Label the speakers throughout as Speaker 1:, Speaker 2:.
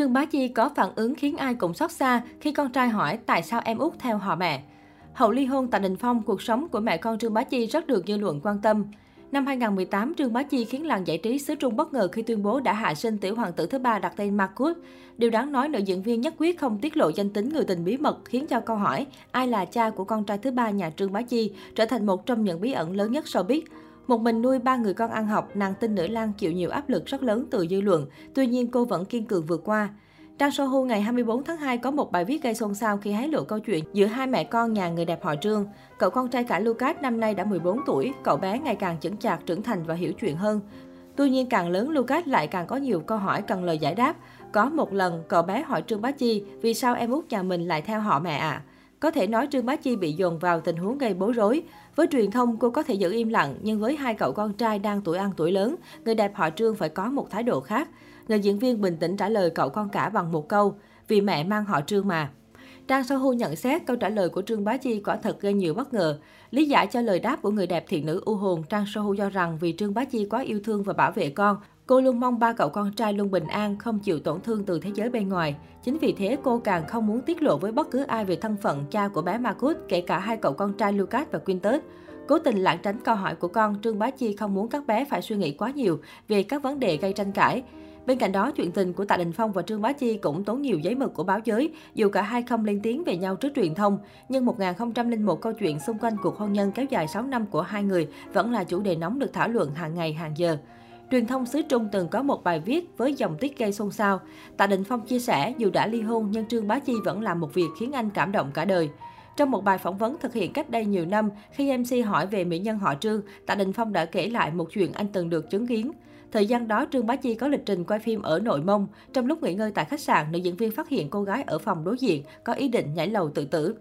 Speaker 1: Trương Bá Chi có phản ứng khiến ai cũng xót xa khi con trai hỏi tại sao em út theo họ mẹ. Hậu ly hôn tại Đình Phong, cuộc sống của mẹ con Trương Bá Chi rất được dư luận quan tâm. Năm 2018, Trương Bá Chi khiến làng giải trí xứ Trung bất ngờ khi tuyên bố đã hạ sinh tiểu hoàng tử thứ ba đặt tên Marcus. Điều đáng nói, nữ diễn viên nhất quyết không tiết lộ danh tính người tình bí mật khiến cho câu hỏi ai là cha của con trai thứ ba nhà Trương Bá Chi trở thành một trong những bí ẩn lớn nhất showbiz. Một mình nuôi ba người con ăn học, nàng tin nữ Lan chịu nhiều áp lực rất lớn từ dư luận. Tuy nhiên, cô vẫn kiên cường vượt qua. Trang Sohu ngày 24 tháng 2 có một bài viết gây xôn xao khi hé lộ câu chuyện giữa hai mẹ con nhà người đẹp họ Trương. Cậu con trai cả Lucas năm nay đã 14 tuổi, cậu bé ngày càng chững chạc, trưởng thành và hiểu chuyện hơn. Tuy nhiên càng lớn Lucas lại càng có nhiều câu hỏi cần lời giải đáp. Có một lần cậu bé hỏi Trương Bá Chi vì sao em út nhà mình lại theo họ mẹ ạ? À? Có thể nói Trương Bá Chi bị dồn vào tình huống gây bối rối. Với truyền thông, cô có thể giữ im lặng, nhưng với hai cậu con trai đang tuổi ăn tuổi lớn, người đẹp họ Trương phải có một thái độ khác. Người diễn viên bình tĩnh trả lời cậu con cả bằng một câu, vì mẹ mang họ Trương mà. Trang Sohu nhận xét câu trả lời của Trương Bá Chi quả thật gây nhiều bất ngờ. Lý giải cho lời đáp của người đẹp thiện nữ U Hồn, Trang Sohu cho rằng vì Trương Bá Chi quá yêu thương và bảo vệ con, cô luôn mong ba cậu con trai luôn bình an, không chịu tổn thương từ thế giới bên ngoài. Chính vì thế cô càng không muốn tiết lộ với bất cứ ai về thân phận cha của bé Marcus, kể cả hai cậu con trai Lucas và Quintus. Cố tình lảng tránh câu hỏi của con, Trương Bá Chi không muốn các bé phải suy nghĩ quá nhiều về các vấn đề gây tranh cãi. Bên cạnh đó, chuyện tình của Tạ Đình Phong và Trương Bá Chi cũng tốn nhiều giấy mực của báo giới, dù cả hai không lên tiếng về nhau trước truyền thông. Nhưng 1001 câu chuyện xung quanh cuộc hôn nhân kéo dài 6 năm của hai người vẫn là chủ đề nóng được thảo luận hàng ngày hàng giờ. Truyền thông xứ Trung từng có một bài viết với dòng tiết gây xôn xao. Tạ Đình Phong chia sẻ, dù đã ly hôn nhưng Trương Bá Chi vẫn làm một việc khiến anh cảm động cả đời. Trong một bài phỏng vấn thực hiện cách đây nhiều năm, khi MC hỏi về mỹ nhân họ Trương, Tạ Đình Phong đã kể lại một chuyện anh từng được chứng kiến. Thời gian đó, Trương Bá Chi có lịch trình quay phim ở Nội Mông. Trong lúc nghỉ ngơi tại khách sạn, nữ diễn viên phát hiện cô gái ở phòng đối diện có ý định nhảy lầu tự tử.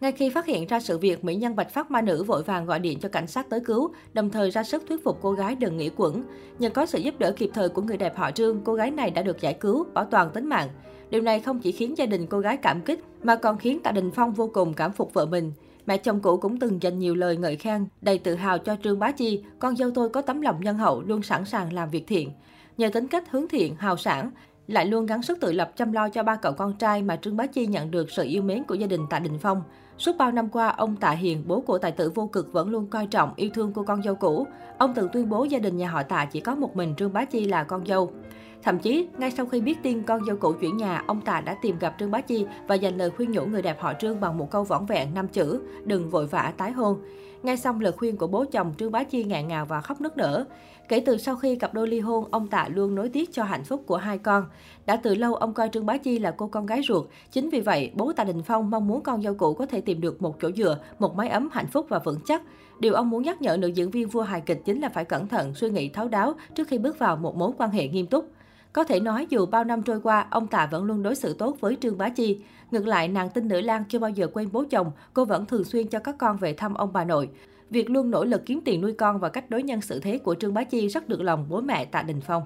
Speaker 1: Ngay khi phát hiện ra sự việc, mỹ nhân bạch phát ma nữ vội vàng gọi điện cho cảnh sát tới cứu, đồng thời ra sức thuyết phục cô gái đừng nghỉ quẩn. Nhờ có sự giúp đỡ kịp thời của người đẹp họ Trương, cô gái này đã được giải cứu, bảo toàn tính mạng. Điều này không chỉ khiến gia đình cô gái cảm kích, mà còn khiến Tạ Đình Phong vô cùng cảm phục vợ mình. Mẹ chồng cũ cũng từng dành nhiều lời ngợi khen, đầy tự hào cho Trương Bá Chi, con dâu tôi có tấm lòng nhân hậu, luôn sẵn sàng làm việc thiện. Nhờ tính cách hướng thiện, hào sản, lại luôn gắng sức tự lập chăm lo cho ba cậu con trai mà Trương Bá Chi nhận được sự yêu mến của gia đình Tạ Đình Phong. Suốt bao năm qua, ông Tạ Hiền, bố của tài tử vô cực vẫn luôn coi trọng, yêu thương cô con dâu cũ. Ông từng tuyên bố gia đình nhà họ Tạ chỉ có một mình Trương Bá Chi là con dâu. Thậm chí, ngay sau khi biết tin con dâu cũ chuyển nhà, ông Tạ đã tìm gặp Trương Bá Chi và dành lời khuyên nhủ người đẹp họ Trương bằng một câu võn vẹn năm chữ, đừng vội vã tái hôn. Ngay xong lời khuyên của bố chồng, Trương Bá Chi ngạn ngào và khóc nức nở. Kể từ sau khi cặp đôi ly hôn, ông Tạ luôn nối tiếc cho hạnh phúc của hai con. Đã từ lâu ông coi Trương Bá Chi là cô con gái ruột. Chính vì vậy, bố Tạ Đình Phong mong muốn con dâu cũ có thể tìm được một chỗ dựa, một mái ấm hạnh phúc và vững chắc. Điều ông muốn nhắc nhở nữ diễn viên vua hài kịch chính là phải cẩn thận, suy nghĩ thấu đáo trước khi bước vào một mối quan hệ nghiêm túc. Có thể nói dù bao năm trôi qua, ông Tạ vẫn luôn đối xử tốt với Trương Bá Chi. Ngược lại, nàng tinh nữ Lan chưa bao giờ quên bố chồng, cô vẫn thường xuyên cho các con về thăm ông bà nội. Việc luôn nỗ lực kiếm tiền nuôi con và cách đối nhân xử thế của Trương Bá Chi rất được lòng bố mẹ Tạ Đình Phong.